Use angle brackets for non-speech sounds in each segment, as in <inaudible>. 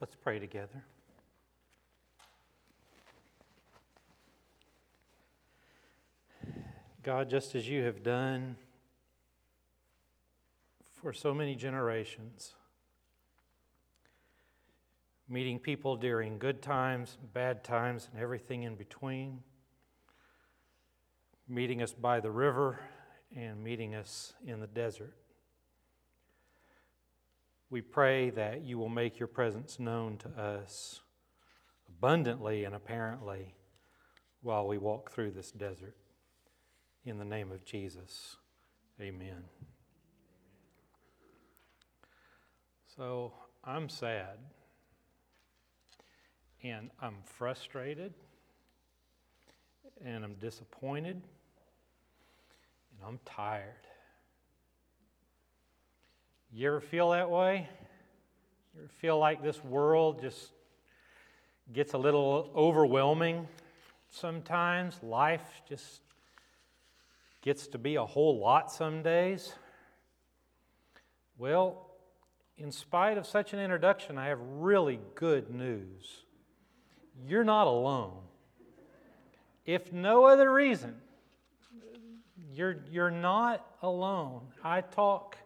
Let's pray together. God, just as you have done for so many generations, meeting people during good times, bad times, and everything in between, meeting us by the river and meeting us in the desert. We pray that you will make your presence known to us abundantly and apparently while we walk through this desert. In the name of Jesus, amen. So I'm sad and I'm frustrated and I'm disappointed and I'm tired. You ever feel that way? You ever feel like this world just gets a little overwhelming sometimes? Life just gets to be a whole lot some days? Well, in spite of such an introduction, I have really good news. You're not alone. If no other reason, you're, you're not alone. I talk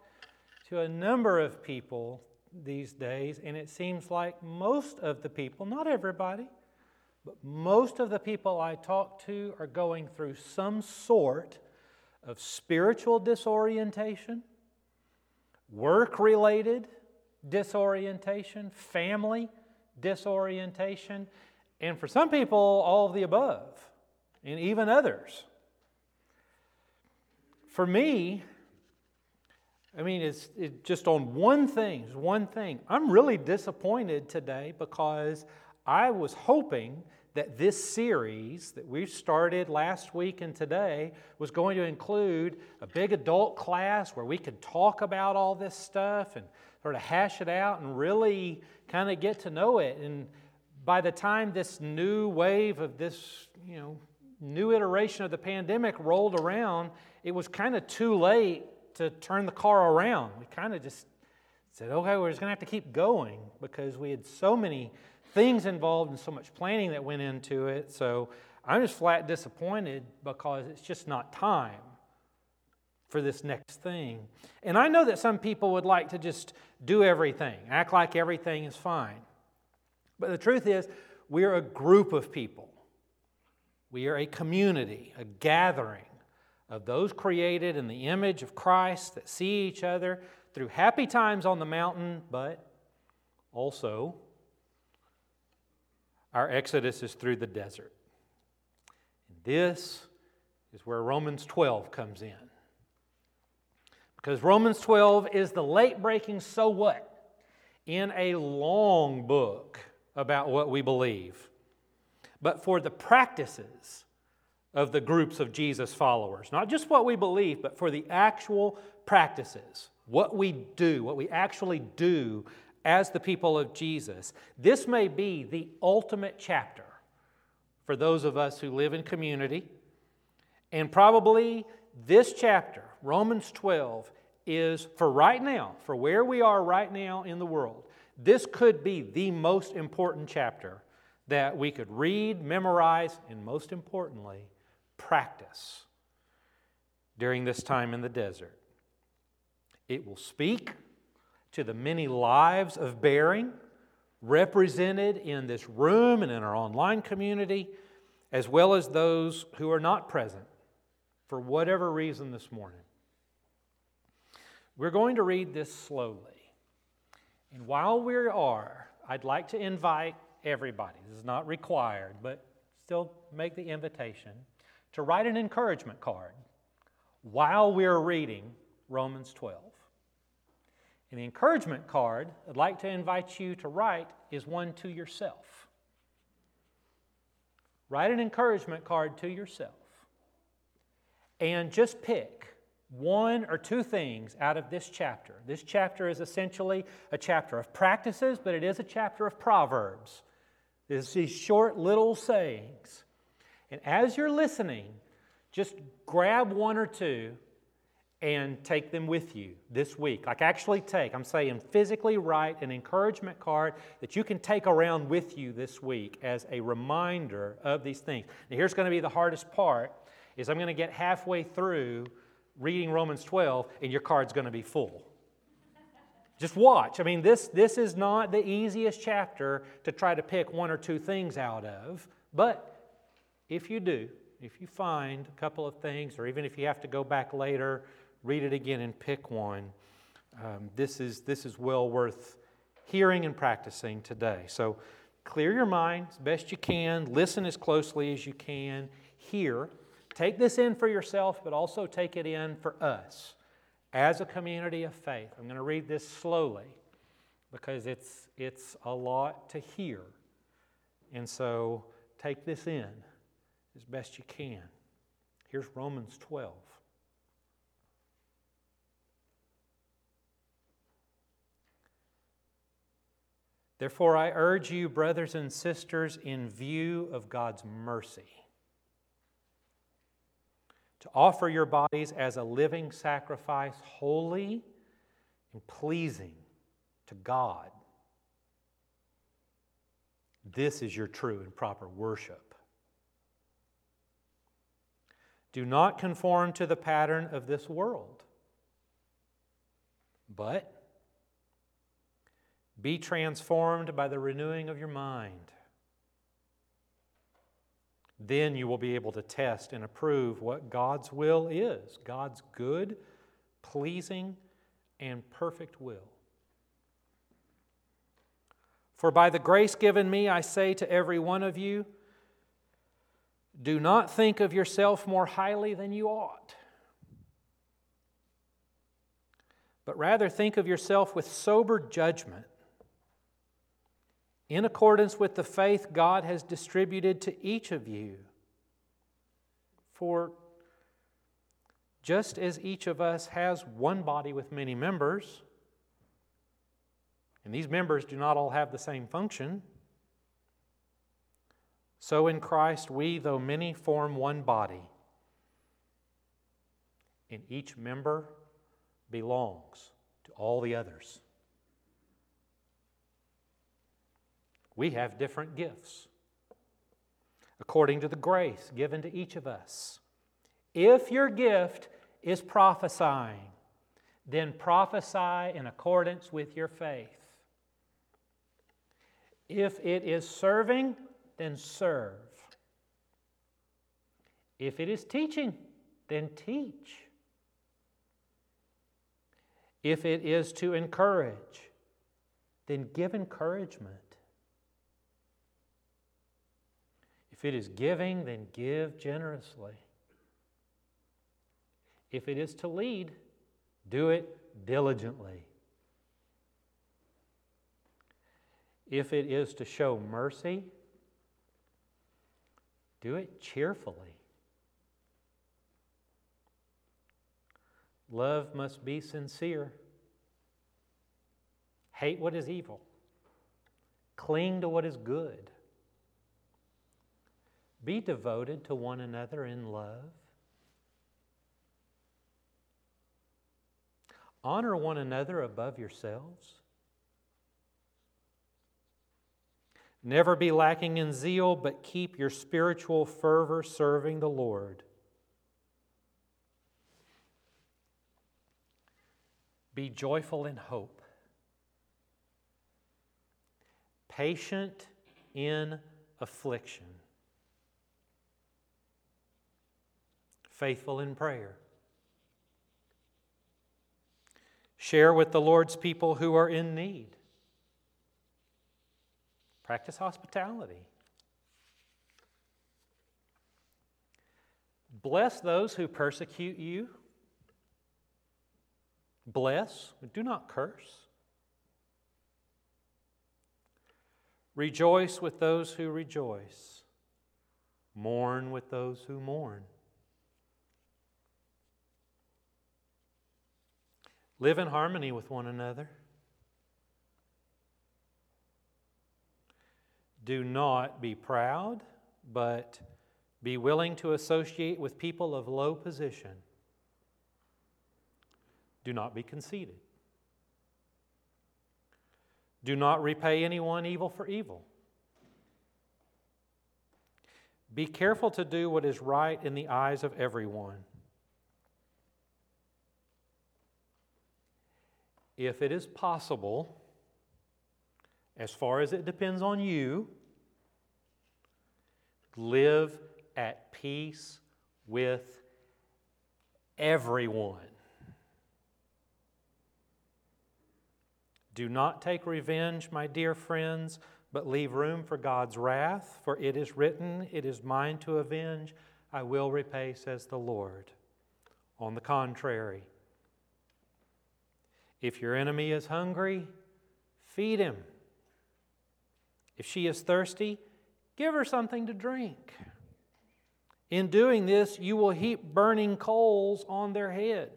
to a number of people these days, and it seems like most of the people, not everybody, but most of the people I talk to are going through some sort of spiritual disorientation, work related disorientation, family disorientation, and for some people, all of the above, and even others. For me, I mean, it's, it's just on one thing, one thing. I'm really disappointed today because I was hoping that this series that we started last week and today was going to include a big adult class where we could talk about all this stuff and sort of hash it out and really kind of get to know it. And by the time this new wave of this, you know, new iteration of the pandemic rolled around, it was kind of too late to turn the car around. We kind of just said, okay, we're just going to have to keep going because we had so many things involved and so much planning that went into it. So I'm just flat disappointed because it's just not time for this next thing. And I know that some people would like to just do everything, act like everything is fine. But the truth is, we're a group of people. We are a community, a gathering of those created in the image of Christ that see each other through happy times on the mountain, but also our exodus is through the desert. And this is where Romans 12 comes in. Because Romans 12 is the late breaking so what in a long book about what we believe, but for the practices of the groups of Jesus followers. Not just what we believe, but for the actual practices, what we do, what we actually do as the people of Jesus. This may be the ultimate chapter for those of us who live in community. And probably this chapter, Romans 12, is for right now, for where we are right now in the world, this could be the most important chapter that we could read, memorize, and most importantly, practice during this time in the desert. It will speak to the many lives of bearing represented in this room and in our online community, as well as those who are not present for whatever reason this morning. We're going to read this slowly. And while we are, I'd like to invite everybody, this is not required, but still make the invitation to write an encouragement card while we're reading Romans 12. And the encouragement card I'd like to invite you to write is one to yourself. Write an encouragement card to yourself and just pick one or two things out of this chapter. This chapter is essentially a chapter of practices, but it is a chapter of proverbs. It's these short little sayings and as you're listening, just grab one or two and take them with you this week. Like, actually take, I'm saying physically write an encouragement card that you can take around with you this week as a reminder of these things. Now, here's going to be the hardest part is I'm going to get halfway through reading Romans 12 and your card's going to be full. Just watch. I mean, this, this is not the easiest chapter to try to pick one or two things out of, but if you do, if you find a couple of things, or even if you have to go back later read it again and pick one. Um, this, is, this is well worth hearing and practicing today. So clear your mind as best you can, listen as closely as you can, hear. Take this in for yourself, but also take it in for us as a community of faith. I'm going to read this slowly because it's, it's a lot to hear. And so take this in as best you can. Here's Romans 12. Therefore, I urge you, brothers and sisters, in view of God's mercy, to offer your bodies as a living sacrifice, holy and pleasing to God. This is your true and proper worship. Do not conform to the pattern of this world, but be transformed by the renewing of your mind. Then you will be able to test and approve what God's will is God's good, pleasing, and perfect will. For by the grace given me, I say to every one of you, do not think of yourself more highly than you ought, but rather think of yourself with sober judgment in accordance with the faith God has distributed to each of you. For just as each of us has one body with many members, and these members do not all have the same function, so in Christ we, though many, form one body, and each member belongs to all the others. We have different gifts according to the grace given to each of us. If your gift is prophesying, then prophesy in accordance with your faith. If it is serving, then serve. If it is teaching, then teach. If it is to encourage, then give encouragement. If it is giving, then give generously. If it is to lead, do it diligently. If it is to show mercy, do it cheerfully. Love must be sincere. Hate what is evil. Cling to what is good. Be devoted to one another in love. Honor one another above yourselves. Never be lacking in zeal, but keep your spiritual fervor serving the Lord. Be joyful in hope, patient in affliction faithful in prayer. Share with the Lord's people who are in need. Practice hospitality. Bless those who persecute you. Bless, but do not curse. Rejoice with those who rejoice. Mourn with those who mourn. Live in harmony with one another. Do not be proud, but be willing to associate with people of low position. Do not be conceited. Do not repay anyone evil for evil. Be careful to do what is right in the eyes of everyone. If it is possible, as far as it depends on you, live at peace with everyone. Do not take revenge, my dear friends, but leave room for God's wrath, for it is written, It is mine to avenge, I will repay, says the Lord. On the contrary, if your enemy is hungry, feed him. If she is thirsty, give her something to drink. In doing this, you will heap burning coals on their head.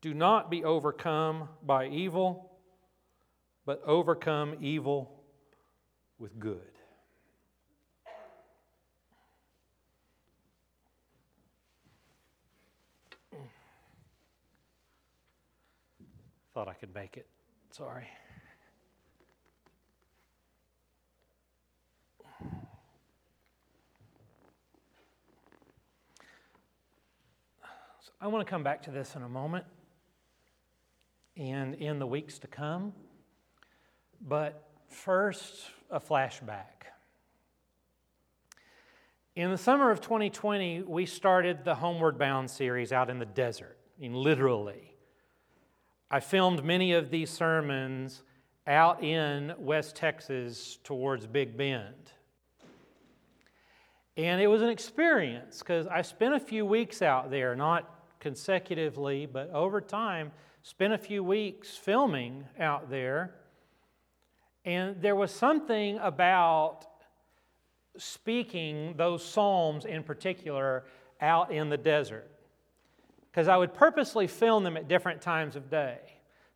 Do not be overcome by evil, but overcome evil with good. Thought I could make it. Sorry. I want to come back to this in a moment and in the weeks to come. But first, a flashback. In the summer of 2020, we started the Homeward Bound series out in the desert, I mean, literally. I filmed many of these sermons out in West Texas towards Big Bend. And it was an experience because I spent a few weeks out there, not consecutively, but over time, spent a few weeks filming out there. And there was something about speaking those Psalms in particular out in the desert. Because I would purposely film them at different times of day.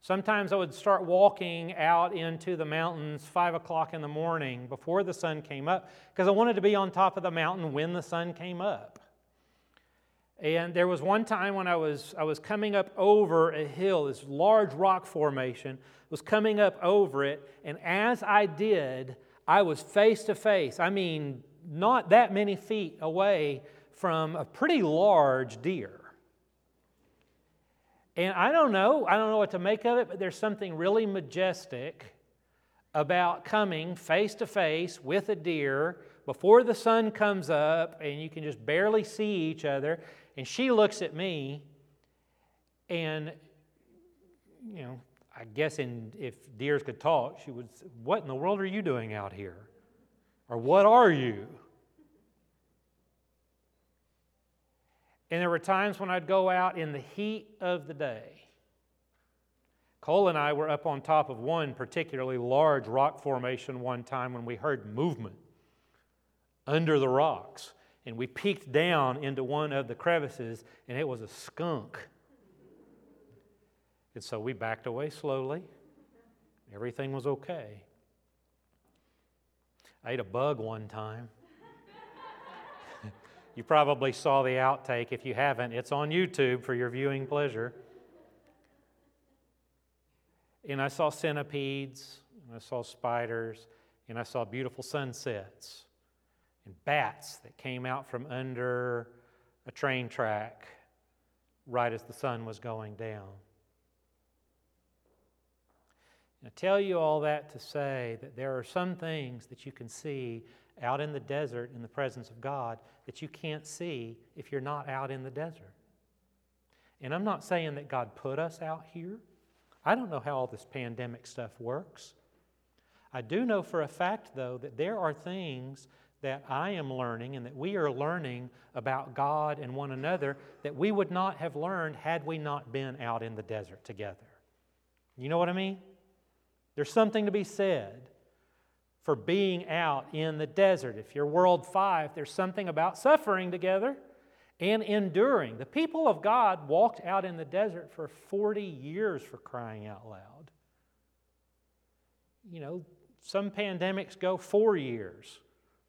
Sometimes I would start walking out into the mountains five o'clock in the morning before the sun came up because I wanted to be on top of the mountain when the sun came up. And there was one time when I was, I was coming up over a hill, this large rock formation, was coming up over it, and as I did, I was face to face, I mean, not that many feet away from a pretty large deer. And I don't know, I don't know what to make of it, but there's something really majestic about coming face to face with a deer before the sun comes up and you can just barely see each other and she looks at me, and, you know, I guess in, if deers could talk, she would say, What in the world are you doing out here? Or what are you? And there were times when I'd go out in the heat of the day. Cole and I were up on top of one particularly large rock formation one time when we heard movement under the rocks and we peeked down into one of the crevices, and it was a skunk. And so we backed away slowly. Everything was okay. I ate a bug one time. <laughs> you probably saw the outtake. If you haven't, it's on YouTube for your viewing pleasure. And I saw centipedes, and I saw spiders, and I saw beautiful sunsets and bats that came out from under a train track right as the sun was going down. I tell you all that to say that there are some things that you can see out in the desert in the presence of God that you can't see if you're not out in the desert. And I'm not saying that God put us out here. I don't know how all this pandemic stuff works. I do know for a fact, though, that there are things that I am learning and that we are learning about God and one another that we would not have learned had we not been out in the desert together. You know what I mean? There's something to be said for being out in the desert. If you're World 5, there's something about suffering together and enduring. The people of God walked out in the desert for 40 years for crying out loud. You know, some pandemics go four years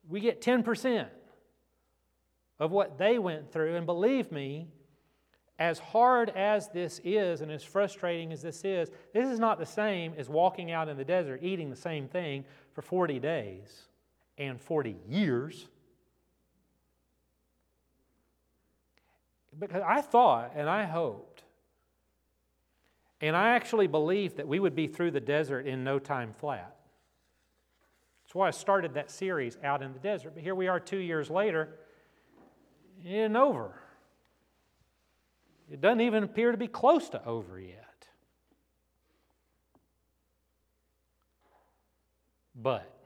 we get 10% of what they went through. And believe me, as hard as this is and as frustrating as this is, this is not the same as walking out in the desert eating the same thing for 40 days and 40 years. Because I thought and I hoped, and I actually believed that we would be through the desert in no time flat. That's why I started that series out in the desert. But here we are two years later, it isn't over. It doesn't even appear to be close to over yet. But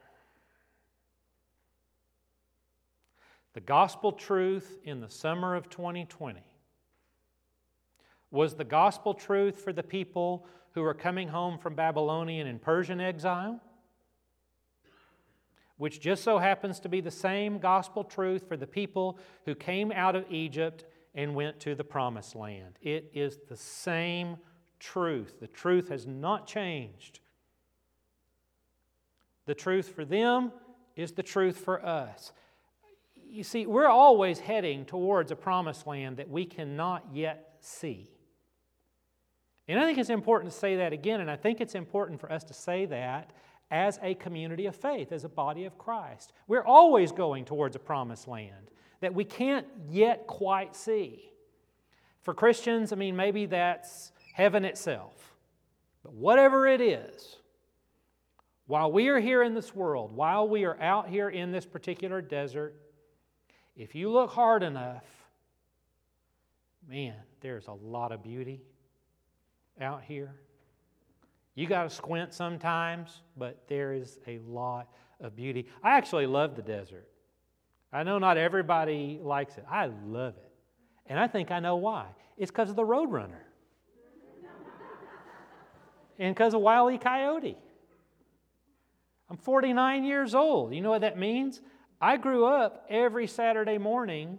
the gospel truth in the summer of 2020 was the gospel truth for the people who were coming home from Babylonian and Persian exile, which just so happens to be the same gospel truth for the people who came out of Egypt and went to the promised land. It is the same truth. The truth has not changed. The truth for them is the truth for us. You see, we're always heading towards a promised land that we cannot yet see. And I think it's important to say that again, and I think it's important for us to say that as a community of faith, as a body of Christ. We're always going towards a promised land that we can't yet quite see. For Christians, I mean, maybe that's heaven itself. But whatever it is, while we are here in this world, while we are out here in this particular desert, if you look hard enough, man, there's a lot of beauty out here. You got to squint sometimes, but there is a lot of beauty. I actually love the desert. I know not everybody likes it. I love it. And I think I know why. It's because of the Roadrunner. <laughs> and because of Wile E. Coyote. I'm 49 years old. You know what that means? I grew up every Saturday morning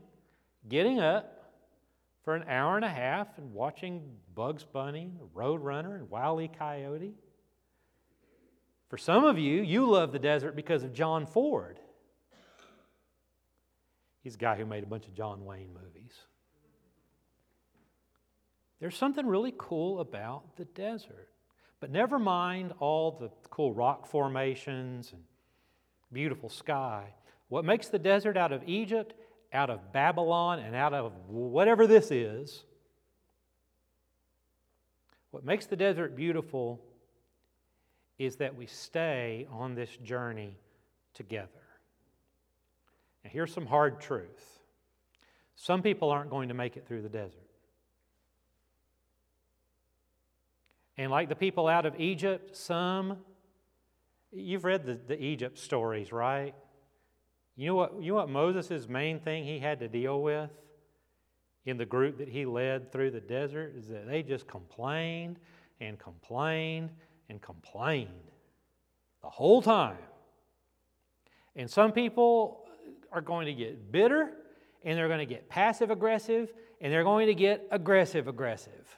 getting up for an hour and a half and watching Bugs Bunny, the Roadrunner, and Wile E. Coyote. For some of you, you love the desert because of John Ford. He's a guy who made a bunch of John Wayne movies. There's something really cool about the desert. But never mind all the cool rock formations and beautiful sky. What makes the desert out of Egypt, out of Babylon, and out of whatever this is, what makes the desert beautiful is that we stay on this journey together. Now, here's some hard truth some people aren't going to make it through the desert. And like the people out of Egypt, some, you've read the, the Egypt stories, right? You know what, you know what Moses' main thing he had to deal with in the group that he led through the desert is that they just complained and complained and complained the whole time. And some people are going to get bitter and they're going to get passive aggressive and they're going to get aggressive aggressive.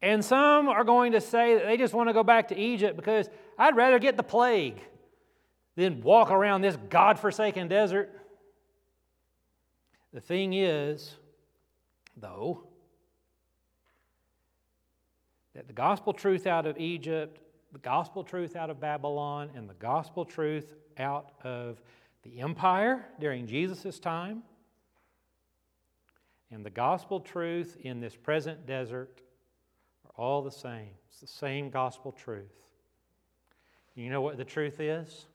And some are going to say that they just want to go back to Egypt because I'd rather get the plague than walk around this God-forsaken desert. The thing is, though, that the gospel truth out of Egypt, the gospel truth out of Babylon, and the gospel truth out of the empire during Jesus' time and the gospel truth in this present desert are all the same. It's the same gospel truth. You know what the truth is?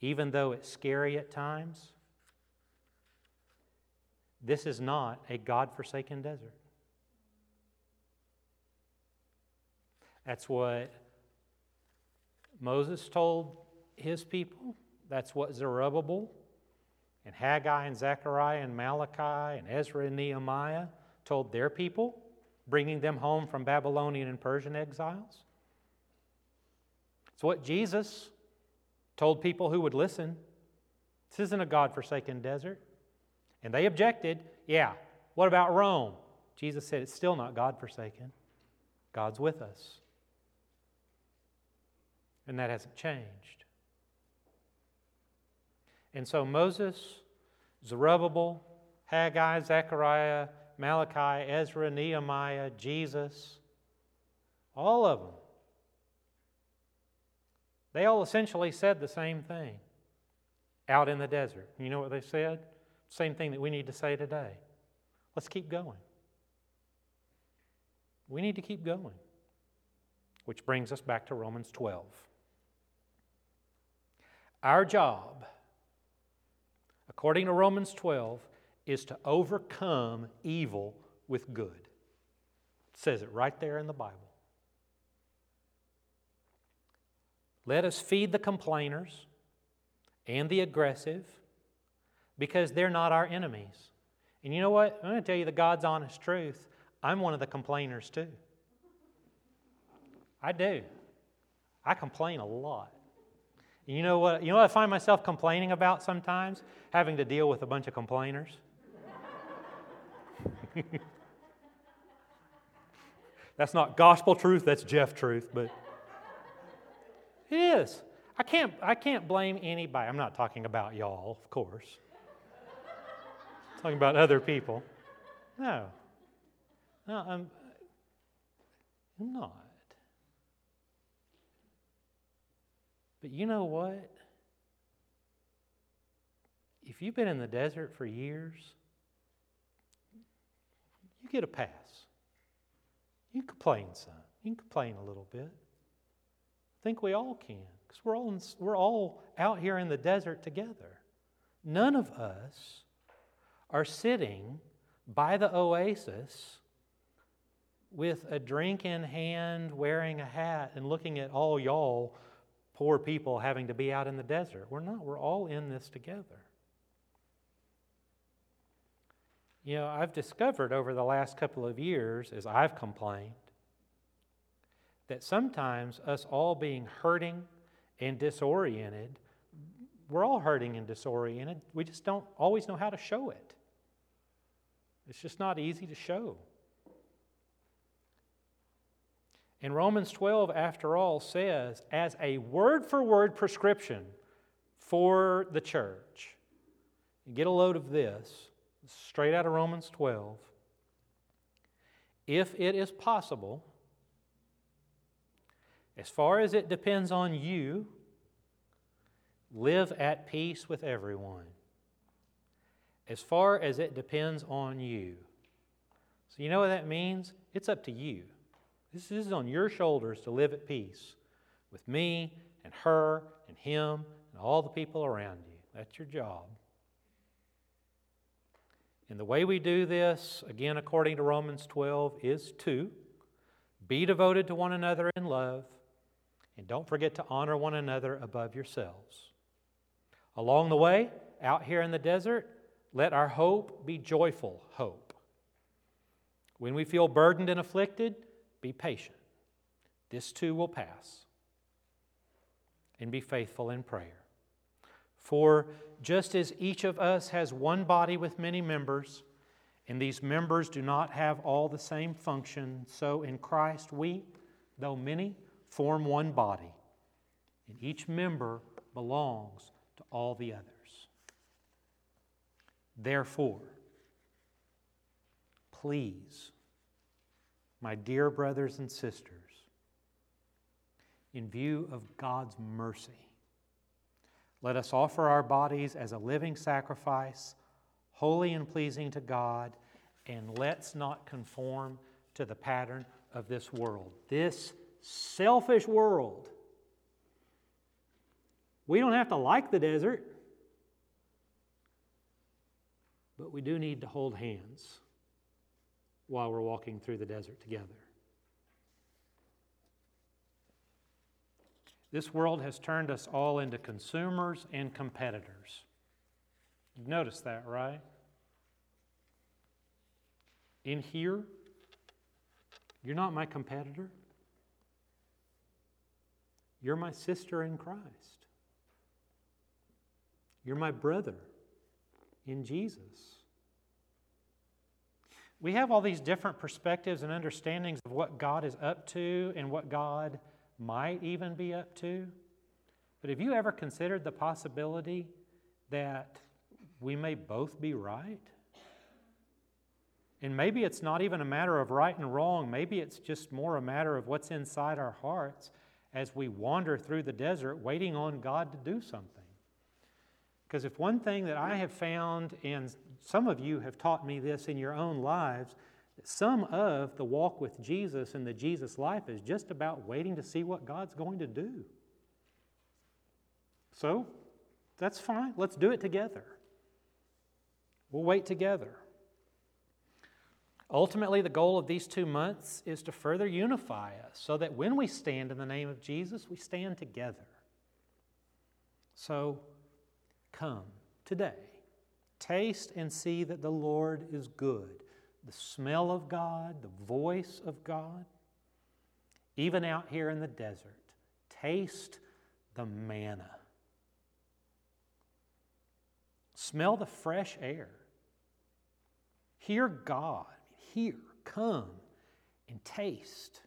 Even though it's scary at times, this is not a God forsaken desert. That's what Moses told his people. That's what Zerubbabel and Haggai and Zechariah and Malachi and Ezra and Nehemiah told their people, bringing them home from Babylonian and Persian exiles. It's what Jesus told people who would listen. This isn't a God forsaken desert. And they objected. Yeah, what about Rome? Jesus said it's still not God forsaken. God's with us. And that hasn't changed. And so Moses, Zerubbabel, Haggai, Zechariah, Malachi, Ezra, Nehemiah, Jesus, all of them. They all essentially said the same thing out in the desert. You know what they said? Same thing that we need to say today. Let's keep going. We need to keep going. Which brings us back to Romans 12. Our job, according to Romans 12, is to overcome evil with good. It says it right there in the Bible. Let us feed the complainers and the aggressive because they're not our enemies. And you know what? I'm going to tell you the God's honest truth. I'm one of the complainers too. I do. I complain a lot. And you know what? You know what I find myself complaining about sometimes? Having to deal with a bunch of complainers. <laughs> that's not gospel truth, that's Jeff truth, but it is. I can't, I can't blame anybody. I'm not talking about y'all, of course. I'm talking about other people. No. No, I'm, I'm not. But you know what? If you've been in the desert for years, you get a pass. You complain some. You complain a little bit. Think we all can, because we're all, we're all out here in the desert together. None of us are sitting by the oasis with a drink in hand, wearing a hat, and looking at all y'all poor people having to be out in the desert. We're not, we're all in this together. You know, I've discovered over the last couple of years, as I've complained, that sometimes us all being hurting and disoriented, we're all hurting and disoriented. We just don't always know how to show it. It's just not easy to show. And Romans 12, after all, says, as a word for word prescription for the church, get a load of this, straight out of Romans 12. If it is possible, as far as it depends on you, live at peace with everyone. As far as it depends on you. So, you know what that means? It's up to you. This is on your shoulders to live at peace with me and her and him and all the people around you. That's your job. And the way we do this, again, according to Romans 12, is to be devoted to one another in love, and don't forget to honor one another above yourselves. Along the way, out here in the desert, let our hope be joyful hope. When we feel burdened and afflicted, be patient. This too will pass. And be faithful in prayer. For just as each of us has one body with many members, and these members do not have all the same function, so in Christ we, though many, form one body, and each member belongs to all the others. Therefore, please my dear brothers and sisters, in view of God's mercy, let us offer our bodies as a living sacrifice, holy and pleasing to God, and let's not conform to the pattern of this world. This selfish world. We don't have to like the desert, but we do need to hold hands while we're walking through the desert together. This world has turned us all into consumers and competitors. You've noticed that, right? In here, you're not my competitor. You're my sister in Christ. You're my brother in Jesus. We have all these different perspectives and understandings of what God is up to and what God might even be up to. But have you ever considered the possibility that we may both be right? And maybe it's not even a matter of right and wrong. Maybe it's just more a matter of what's inside our hearts as we wander through the desert waiting on God to do something. Because if one thing that I have found, and some of you have taught me this in your own lives, some of the walk with Jesus and the Jesus life is just about waiting to see what God's going to do. So, that's fine. Let's do it together. We'll wait together. Ultimately, the goal of these two months is to further unify us so that when we stand in the name of Jesus, we stand together. So come today. Taste and see that the Lord is good. The smell of God, the voice of God, even out here in the desert, taste the manna. Smell the fresh air. Hear God here, come and taste.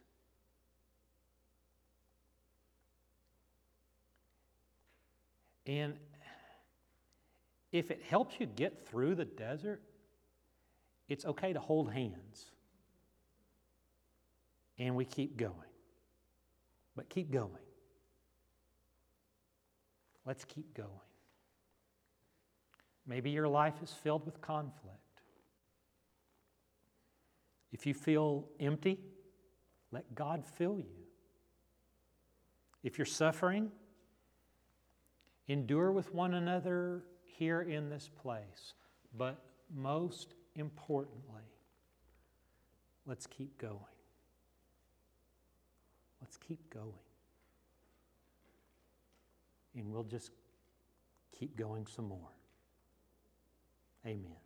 And if it helps you get through the desert, it's okay to hold hands. And we keep going. But keep going. Let's keep going. Maybe your life is filled with conflict. If you feel empty, let God fill you. If you're suffering, endure with one another here in this place. But most importantly, let's keep going. Let's keep going. And we'll just keep going some more. Amen.